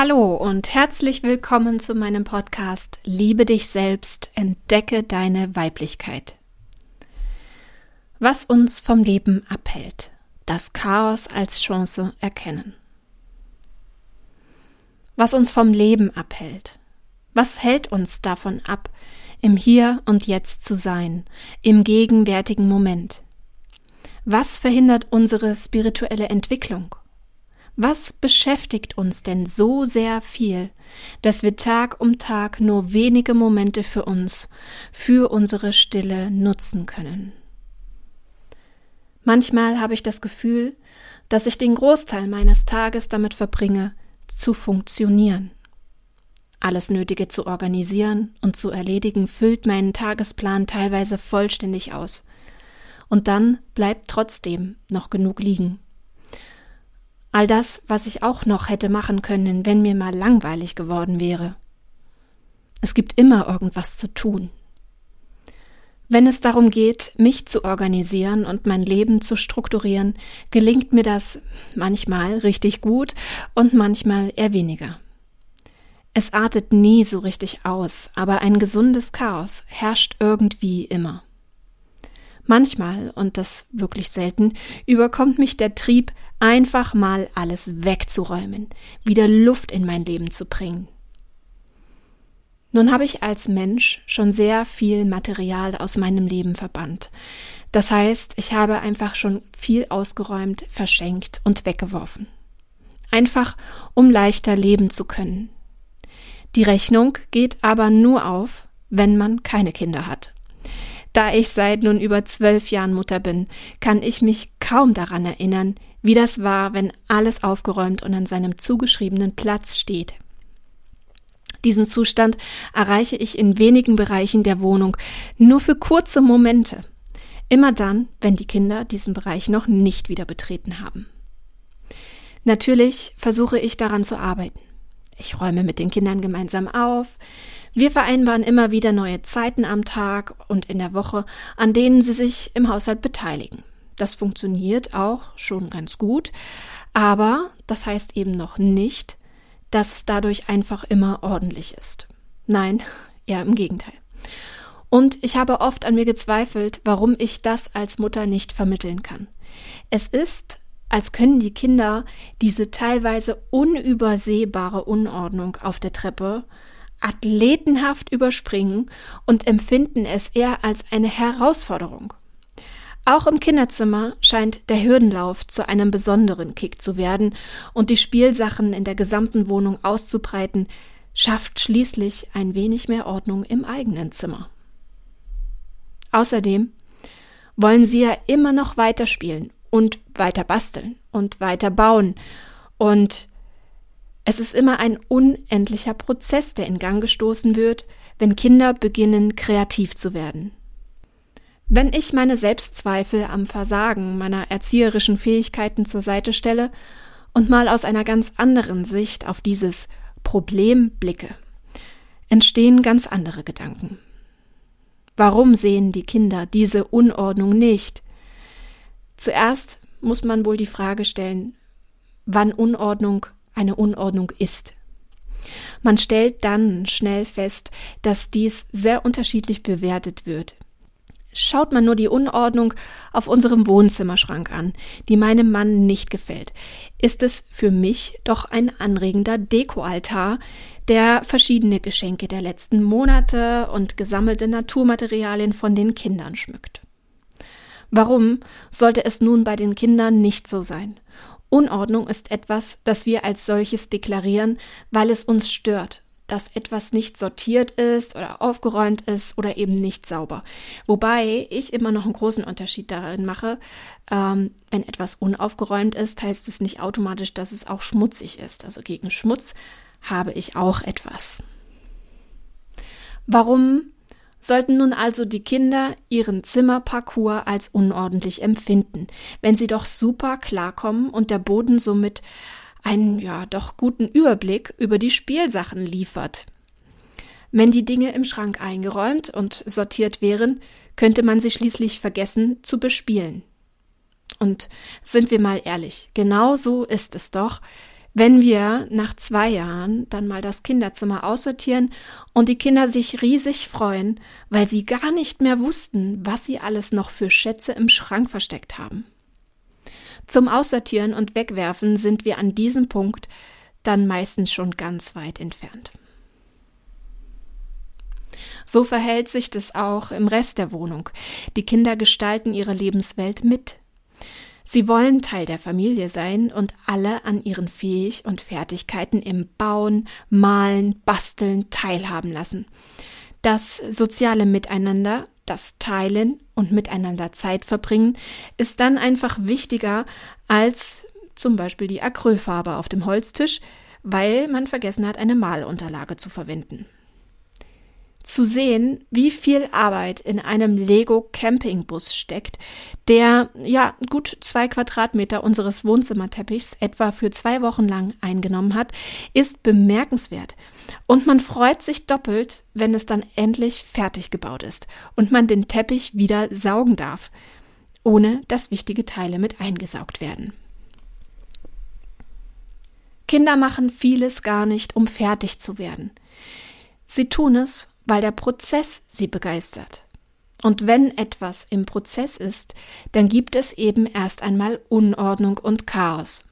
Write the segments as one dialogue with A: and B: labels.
A: Hallo und herzlich willkommen zu meinem Podcast Liebe dich selbst, entdecke deine Weiblichkeit. Was uns vom Leben abhält, das Chaos als Chance erkennen. Was uns vom Leben abhält, was hält uns davon ab, im Hier und Jetzt zu sein, im gegenwärtigen Moment? Was verhindert unsere spirituelle Entwicklung? Was beschäftigt uns denn so sehr viel, dass wir Tag um Tag nur wenige Momente für uns, für unsere Stille nutzen können? Manchmal habe ich das Gefühl, dass ich den Großteil meines Tages damit verbringe, zu funktionieren. Alles Nötige zu organisieren und zu erledigen füllt meinen Tagesplan teilweise vollständig aus. Und dann bleibt trotzdem noch genug liegen. All das, was ich auch noch hätte machen können, wenn mir mal langweilig geworden wäre. Es gibt immer irgendwas zu tun. Wenn es darum geht, mich zu organisieren und mein Leben zu strukturieren, gelingt mir das manchmal richtig gut und manchmal eher weniger. Es artet nie so richtig aus, aber ein gesundes Chaos herrscht irgendwie immer. Manchmal, und das wirklich selten, überkommt mich der Trieb, einfach mal alles wegzuräumen, wieder Luft in mein Leben zu bringen. Nun habe ich als Mensch schon sehr viel Material aus meinem Leben verbannt. Das heißt, ich habe einfach schon viel ausgeräumt, verschenkt und weggeworfen. Einfach, um leichter leben zu können. Die Rechnung geht aber nur auf, wenn man keine Kinder hat. Da ich seit nun über zwölf Jahren Mutter bin, kann ich mich kaum daran erinnern, wie das war, wenn alles aufgeräumt und an seinem zugeschriebenen Platz steht. Diesen Zustand erreiche ich in wenigen Bereichen der Wohnung nur für kurze Momente. Immer dann, wenn die Kinder diesen Bereich noch nicht wieder betreten haben. Natürlich versuche ich daran zu arbeiten. Ich räume mit den Kindern gemeinsam auf, wir vereinbaren immer wieder neue Zeiten am Tag und in der Woche, an denen sie sich im Haushalt beteiligen. Das funktioniert auch schon ganz gut, aber das heißt eben noch nicht, dass es dadurch einfach immer ordentlich ist. Nein, eher im Gegenteil. Und ich habe oft an mir gezweifelt, warum ich das als Mutter nicht vermitteln kann. Es ist, als können die Kinder diese teilweise unübersehbare Unordnung auf der Treppe athletenhaft überspringen und empfinden es eher als eine Herausforderung. Auch im Kinderzimmer scheint der Hürdenlauf zu einem besonderen Kick zu werden und die Spielsachen in der gesamten Wohnung auszubreiten, schafft schließlich ein wenig mehr Ordnung im eigenen Zimmer. Außerdem wollen sie ja immer noch weiter spielen und weiter basteln und weiter bauen und es ist immer ein unendlicher Prozess, der in Gang gestoßen wird, wenn Kinder beginnen, kreativ zu werden. Wenn ich meine Selbstzweifel am Versagen meiner erzieherischen Fähigkeiten zur Seite stelle und mal aus einer ganz anderen Sicht auf dieses Problem blicke, entstehen ganz andere Gedanken. Warum sehen die Kinder diese Unordnung nicht? Zuerst muss man wohl die Frage stellen, wann Unordnung eine Unordnung ist. Man stellt dann schnell fest, dass dies sehr unterschiedlich bewertet wird. Schaut man nur die Unordnung auf unserem Wohnzimmerschrank an, die meinem Mann nicht gefällt, ist es für mich doch ein anregender Dekoaltar, der verschiedene Geschenke der letzten Monate und gesammelte Naturmaterialien von den Kindern schmückt. Warum sollte es nun bei den Kindern nicht so sein? Unordnung ist etwas, das wir als solches deklarieren, weil es uns stört, dass etwas nicht sortiert ist oder aufgeräumt ist oder eben nicht sauber. Wobei ich immer noch einen großen Unterschied darin mache, ähm, wenn etwas unaufgeräumt ist, heißt es nicht automatisch, dass es auch schmutzig ist. Also gegen Schmutz habe ich auch etwas. Warum Sollten nun also die Kinder ihren Zimmerparcours als unordentlich empfinden, wenn sie doch super klarkommen und der Boden somit einen ja doch guten Überblick über die Spielsachen liefert. Wenn die Dinge im Schrank eingeräumt und sortiert wären, könnte man sie schließlich vergessen zu bespielen. Und sind wir mal ehrlich, genau so ist es doch, Wenn wir nach zwei Jahren dann mal das Kinderzimmer aussortieren und die Kinder sich riesig freuen, weil sie gar nicht mehr wussten, was sie alles noch für Schätze im Schrank versteckt haben. Zum Aussortieren und Wegwerfen sind wir an diesem Punkt dann meistens schon ganz weit entfernt. So verhält sich das auch im Rest der Wohnung. Die Kinder gestalten ihre Lebenswelt mit. Sie wollen Teil der Familie sein und alle an ihren Fähig und Fertigkeiten im Bauen, Malen, Basteln teilhaben lassen. Das soziale Miteinander, das Teilen und miteinander Zeit verbringen, ist dann einfach wichtiger als zum Beispiel die Acrylfarbe auf dem Holztisch, weil man vergessen hat, eine Malunterlage zu verwenden zu sehen, wie viel Arbeit in einem Lego Campingbus steckt, der ja gut zwei Quadratmeter unseres Wohnzimmerteppichs etwa für zwei Wochen lang eingenommen hat, ist bemerkenswert. Und man freut sich doppelt, wenn es dann endlich fertig gebaut ist und man den Teppich wieder saugen darf, ohne dass wichtige Teile mit eingesaugt werden. Kinder machen vieles gar nicht, um fertig zu werden. Sie tun es, weil der Prozess sie begeistert. Und wenn etwas im Prozess ist, dann gibt es eben erst einmal Unordnung und Chaos.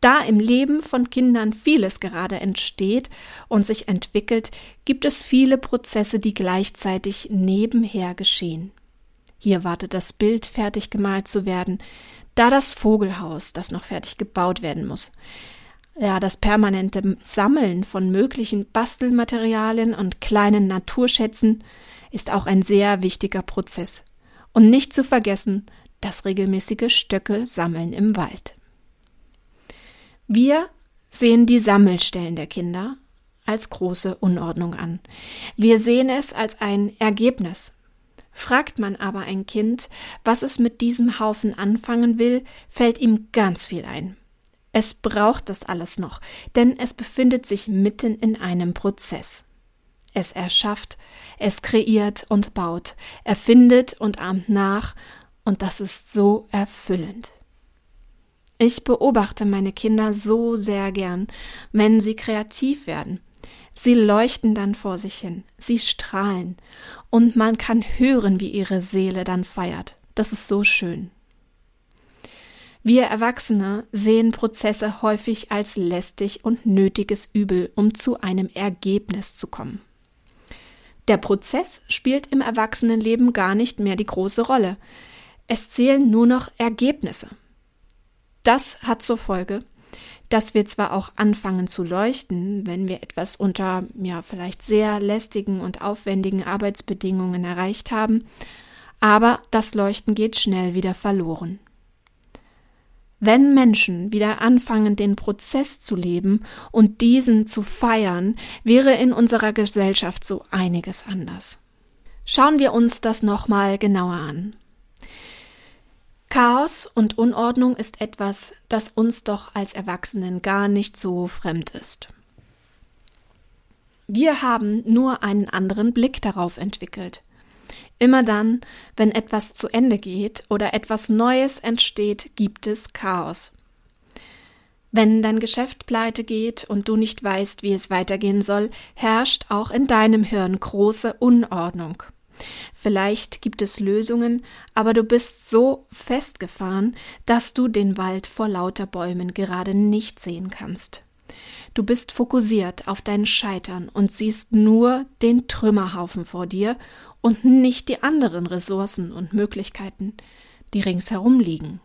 A: Da im Leben von Kindern vieles gerade entsteht und sich entwickelt, gibt es viele Prozesse, die gleichzeitig nebenher geschehen. Hier wartet das Bild fertig gemalt zu werden, da das Vogelhaus, das noch fertig gebaut werden muss ja, das permanente Sammeln von möglichen Bastelmaterialien und kleinen Naturschätzen ist auch ein sehr wichtiger Prozess. Und nicht zu vergessen, das regelmäßige Stöcke sammeln im Wald. Wir sehen die Sammelstellen der Kinder als große Unordnung an. Wir sehen es als ein Ergebnis. Fragt man aber ein Kind, was es mit diesem Haufen anfangen will, fällt ihm ganz viel ein. Es braucht das alles noch, denn es befindet sich mitten in einem Prozess. Es erschafft, es kreiert und baut, erfindet und ahmt nach, und das ist so erfüllend. Ich beobachte meine Kinder so sehr gern, wenn sie kreativ werden. Sie leuchten dann vor sich hin, sie strahlen, und man kann hören, wie ihre Seele dann feiert. Das ist so schön. Wir Erwachsene sehen Prozesse häufig als lästig und nötiges Übel, um zu einem Ergebnis zu kommen. Der Prozess spielt im Erwachsenenleben gar nicht mehr die große Rolle. Es zählen nur noch Ergebnisse. Das hat zur Folge, dass wir zwar auch anfangen zu leuchten, wenn wir etwas unter ja vielleicht sehr lästigen und aufwendigen Arbeitsbedingungen erreicht haben, aber das Leuchten geht schnell wieder verloren. Wenn Menschen wieder anfangen, den Prozess zu leben und diesen zu feiern, wäre in unserer Gesellschaft so einiges anders. Schauen wir uns das nochmal genauer an. Chaos und Unordnung ist etwas, das uns doch als Erwachsenen gar nicht so fremd ist. Wir haben nur einen anderen Blick darauf entwickelt. Immer dann, wenn etwas zu Ende geht oder etwas Neues entsteht, gibt es Chaos. Wenn dein Geschäft pleite geht und du nicht weißt, wie es weitergehen soll, herrscht auch in deinem Hirn große Unordnung. Vielleicht gibt es Lösungen, aber du bist so festgefahren, dass du den Wald vor lauter Bäumen gerade nicht sehen kannst. Du bist fokussiert auf dein Scheitern und siehst nur den Trümmerhaufen vor dir und nicht die anderen Ressourcen und Möglichkeiten, die ringsherum liegen.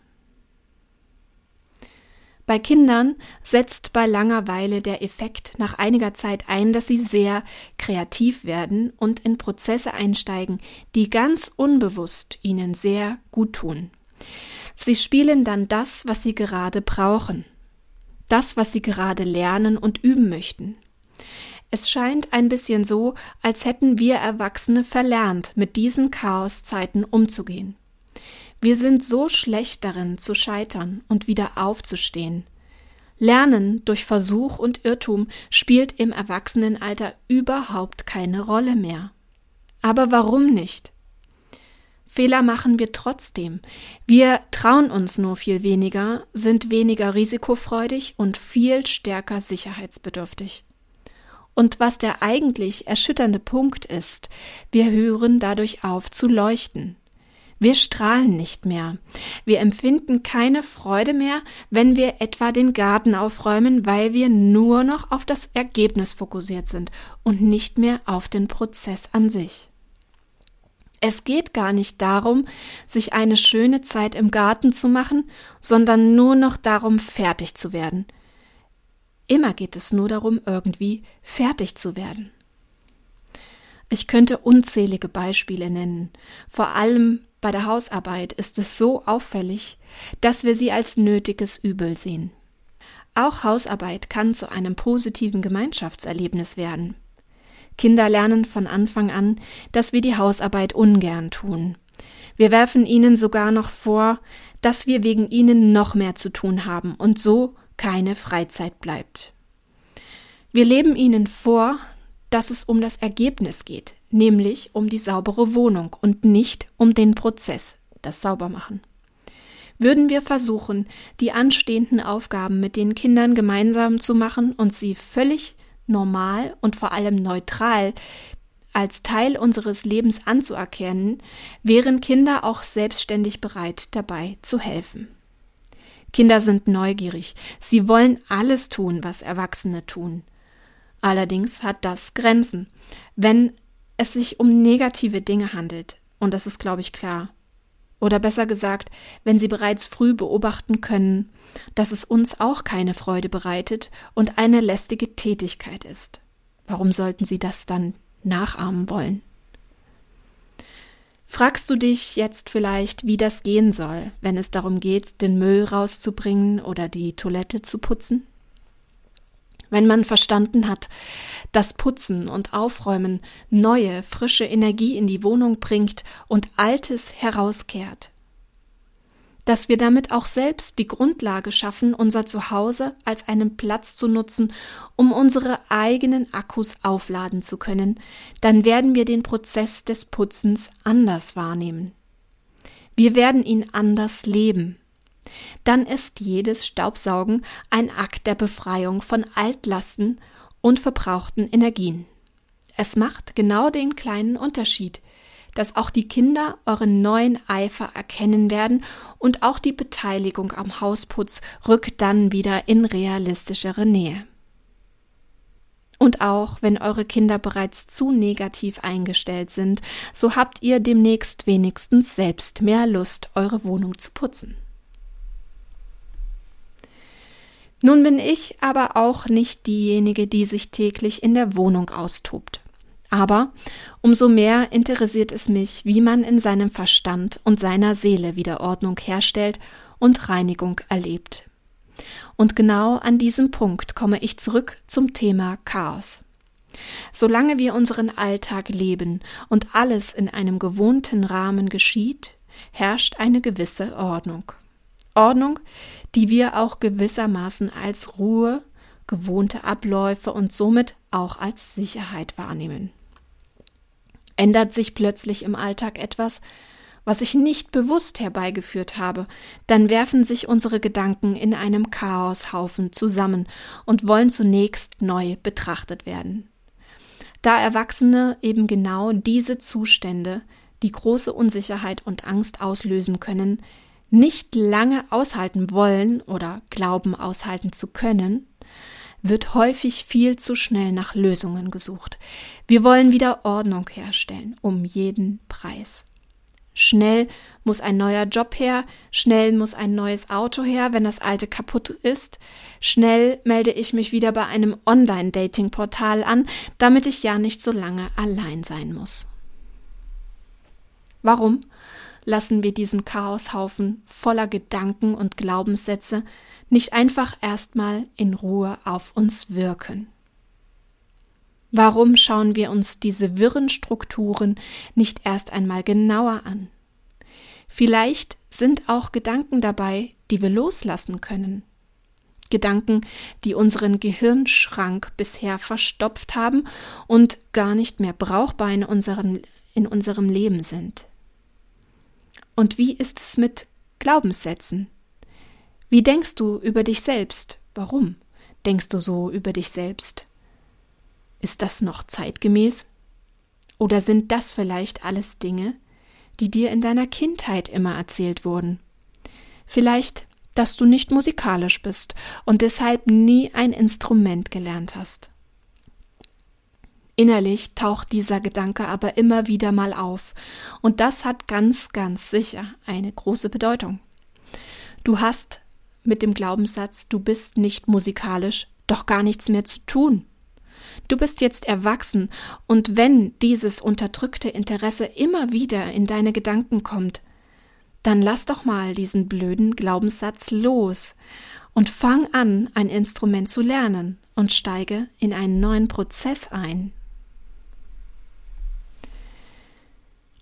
A: Bei Kindern setzt bei Langeweile der Effekt nach einiger Zeit ein, dass sie sehr kreativ werden und in Prozesse einsteigen, die ganz unbewusst ihnen sehr gut tun. Sie spielen dann das, was sie gerade brauchen, das, was sie gerade lernen und üben möchten. Es scheint ein bisschen so, als hätten wir Erwachsene verlernt, mit diesen Chaoszeiten umzugehen. Wir sind so schlecht darin, zu scheitern und wieder aufzustehen. Lernen durch Versuch und Irrtum spielt im Erwachsenenalter überhaupt keine Rolle mehr. Aber warum nicht? Fehler machen wir trotzdem. Wir trauen uns nur viel weniger, sind weniger risikofreudig und viel stärker sicherheitsbedürftig. Und was der eigentlich erschütternde Punkt ist, wir hören dadurch auf zu leuchten. Wir strahlen nicht mehr. Wir empfinden keine Freude mehr, wenn wir etwa den Garten aufräumen, weil wir nur noch auf das Ergebnis fokussiert sind und nicht mehr auf den Prozess an sich. Es geht gar nicht darum, sich eine schöne Zeit im Garten zu machen, sondern nur noch darum, fertig zu werden. Immer geht es nur darum, irgendwie fertig zu werden. Ich könnte unzählige Beispiele nennen. Vor allem bei der Hausarbeit ist es so auffällig, dass wir sie als nötiges Übel sehen. Auch Hausarbeit kann zu einem positiven Gemeinschaftserlebnis werden. Kinder lernen von Anfang an, dass wir die Hausarbeit ungern tun. Wir werfen ihnen sogar noch vor, dass wir wegen ihnen noch mehr zu tun haben und so keine Freizeit bleibt. Wir leben ihnen vor, dass es um das Ergebnis geht, nämlich um die saubere Wohnung und nicht um den Prozess, das Saubermachen. Würden wir versuchen, die anstehenden Aufgaben mit den Kindern gemeinsam zu machen und sie völlig normal und vor allem neutral als Teil unseres Lebens anzuerkennen, wären Kinder auch selbstständig bereit, dabei zu helfen. Kinder sind neugierig, sie wollen alles tun, was Erwachsene tun. Allerdings hat das Grenzen, wenn es sich um negative Dinge handelt, und das ist, glaube ich, klar. Oder besser gesagt, wenn sie bereits früh beobachten können, dass es uns auch keine Freude bereitet und eine lästige Tätigkeit ist. Warum sollten sie das dann nachahmen wollen? Fragst du dich jetzt vielleicht, wie das gehen soll, wenn es darum geht, den Müll rauszubringen oder die Toilette zu putzen? Wenn man verstanden hat, dass Putzen und Aufräumen neue, frische Energie in die Wohnung bringt und Altes herauskehrt, dass wir damit auch selbst die Grundlage schaffen, unser Zuhause als einen Platz zu nutzen, um unsere eigenen Akkus aufladen zu können, dann werden wir den Prozess des Putzens anders wahrnehmen. Wir werden ihn anders leben. Dann ist jedes Staubsaugen ein Akt der Befreiung von Altlasten und verbrauchten Energien. Es macht genau den kleinen Unterschied, dass auch die Kinder euren neuen Eifer erkennen werden und auch die Beteiligung am Hausputz rückt dann wieder in realistischere Nähe. Und auch wenn eure Kinder bereits zu negativ eingestellt sind, so habt ihr demnächst wenigstens selbst mehr Lust, eure Wohnung zu putzen. Nun bin ich aber auch nicht diejenige, die sich täglich in der Wohnung austobt. Aber umso mehr interessiert es mich, wie man in seinem Verstand und seiner Seele wieder Ordnung herstellt und Reinigung erlebt. Und genau an diesem Punkt komme ich zurück zum Thema Chaos. Solange wir unseren Alltag leben und alles in einem gewohnten Rahmen geschieht, herrscht eine gewisse Ordnung. Ordnung, die wir auch gewissermaßen als Ruhe, gewohnte Abläufe und somit auch als Sicherheit wahrnehmen. Ändert sich plötzlich im Alltag etwas, was ich nicht bewusst herbeigeführt habe, dann werfen sich unsere Gedanken in einem Chaoshaufen zusammen und wollen zunächst neu betrachtet werden. Da Erwachsene eben genau diese Zustände, die große Unsicherheit und Angst auslösen können, nicht lange aushalten wollen oder glauben aushalten zu können, wird häufig viel zu schnell nach Lösungen gesucht. Wir wollen wieder Ordnung herstellen, um jeden Preis. Schnell muss ein neuer Job her, schnell muss ein neues Auto her, wenn das alte kaputt ist. Schnell melde ich mich wieder bei einem Online-Dating-Portal an, damit ich ja nicht so lange allein sein muss. Warum lassen wir diesen Chaoshaufen voller Gedanken und Glaubenssätze nicht einfach erstmal in Ruhe auf uns wirken? Warum schauen wir uns diese wirren Strukturen nicht erst einmal genauer an? Vielleicht sind auch Gedanken dabei, die wir loslassen können. Gedanken, die unseren Gehirnschrank bisher verstopft haben und gar nicht mehr brauchbar in, unseren, in unserem Leben sind. Und wie ist es mit Glaubenssätzen? Wie denkst du über dich selbst? Warum denkst du so über dich selbst? Ist das noch zeitgemäß? Oder sind das vielleicht alles Dinge, die dir in deiner Kindheit immer erzählt wurden? Vielleicht, dass du nicht musikalisch bist und deshalb nie ein Instrument gelernt hast. Innerlich taucht dieser Gedanke aber immer wieder mal auf, und das hat ganz, ganz sicher eine große Bedeutung. Du hast mit dem Glaubenssatz, du bist nicht musikalisch, doch gar nichts mehr zu tun. Du bist jetzt erwachsen, und wenn dieses unterdrückte Interesse immer wieder in deine Gedanken kommt, dann lass doch mal diesen blöden Glaubenssatz los und fang an, ein Instrument zu lernen und steige in einen neuen Prozess ein.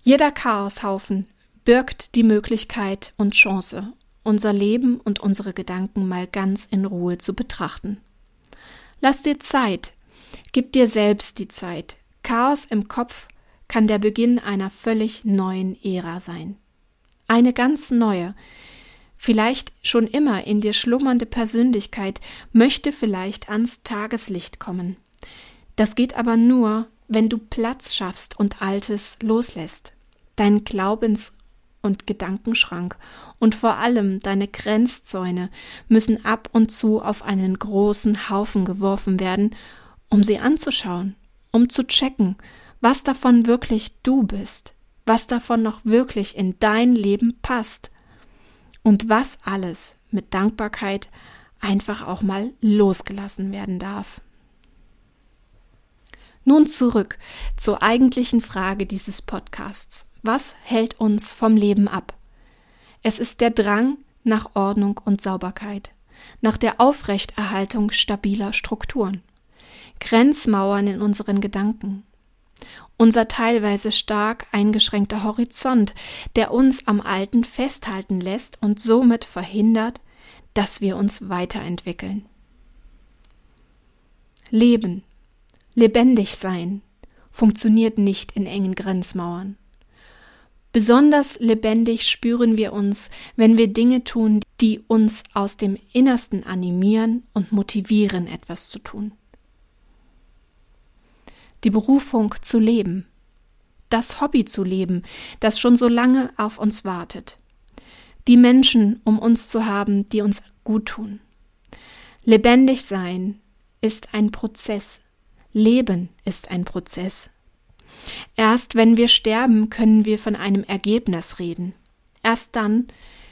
A: Jeder Chaoshaufen birgt die Möglichkeit und Chance, unser Leben und unsere Gedanken mal ganz in Ruhe zu betrachten. Lass dir Zeit, gib dir selbst die Zeit. Chaos im Kopf kann der Beginn einer völlig neuen Ära sein. Eine ganz neue, vielleicht schon immer in dir schlummernde Persönlichkeit möchte vielleicht ans Tageslicht kommen. Das geht aber nur, wenn du Platz schaffst und Altes loslässt. Dein Glaubens- und Gedankenschrank und vor allem deine Grenzzäune müssen ab und zu auf einen großen Haufen geworfen werden, um sie anzuschauen, um zu checken, was davon wirklich du bist, was davon noch wirklich in dein Leben passt und was alles mit Dankbarkeit einfach auch mal losgelassen werden darf. Nun zurück zur eigentlichen Frage dieses Podcasts. Was hält uns vom Leben ab? Es ist der Drang nach Ordnung und Sauberkeit, nach der Aufrechterhaltung stabiler Strukturen, Grenzmauern in unseren Gedanken, unser teilweise stark eingeschränkter Horizont, der uns am Alten festhalten lässt und somit verhindert, dass wir uns weiterentwickeln. Leben Lebendig sein funktioniert nicht in engen Grenzmauern. Besonders lebendig spüren wir uns, wenn wir Dinge tun, die uns aus dem Innersten animieren und motivieren, etwas zu tun. Die Berufung zu leben, das Hobby zu leben, das schon so lange auf uns wartet, die Menschen um uns zu haben, die uns gut tun. Lebendig sein ist ein Prozess, Leben ist ein Prozess. Erst wenn wir sterben, können wir von einem Ergebnis reden. Erst dann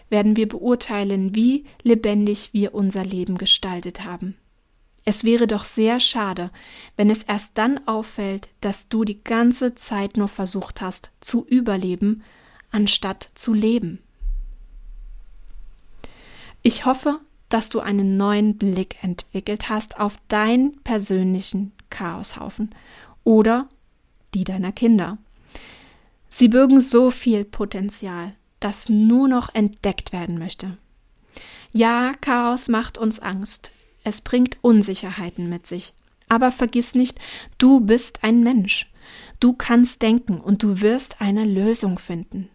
A: werden wir beurteilen, wie lebendig wir unser Leben gestaltet haben. Es wäre doch sehr schade, wenn es erst dann auffällt, dass du die ganze Zeit nur versucht hast zu überleben, anstatt zu leben. Ich hoffe, dass du einen neuen Blick entwickelt hast auf deinen persönlichen Chaoshaufen oder die deiner Kinder. Sie bürgen so viel Potenzial, das nur noch entdeckt werden möchte. Ja, Chaos macht uns Angst, es bringt Unsicherheiten mit sich. Aber vergiss nicht, du bist ein Mensch. Du kannst denken und du wirst eine Lösung finden.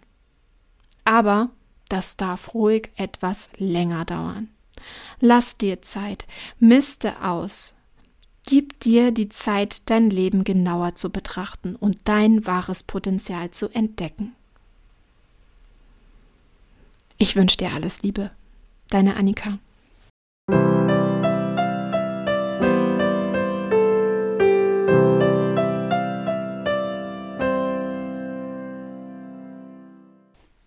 A: Aber das darf ruhig etwas länger dauern. Lass dir Zeit, miste aus, Gib dir die Zeit, dein Leben genauer zu betrachten und dein wahres Potenzial zu entdecken. Ich wünsche dir alles Liebe. Deine Annika.